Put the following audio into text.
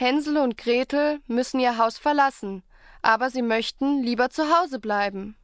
Hänsel und Gretel müssen ihr Haus verlassen, aber sie möchten lieber zu Hause bleiben.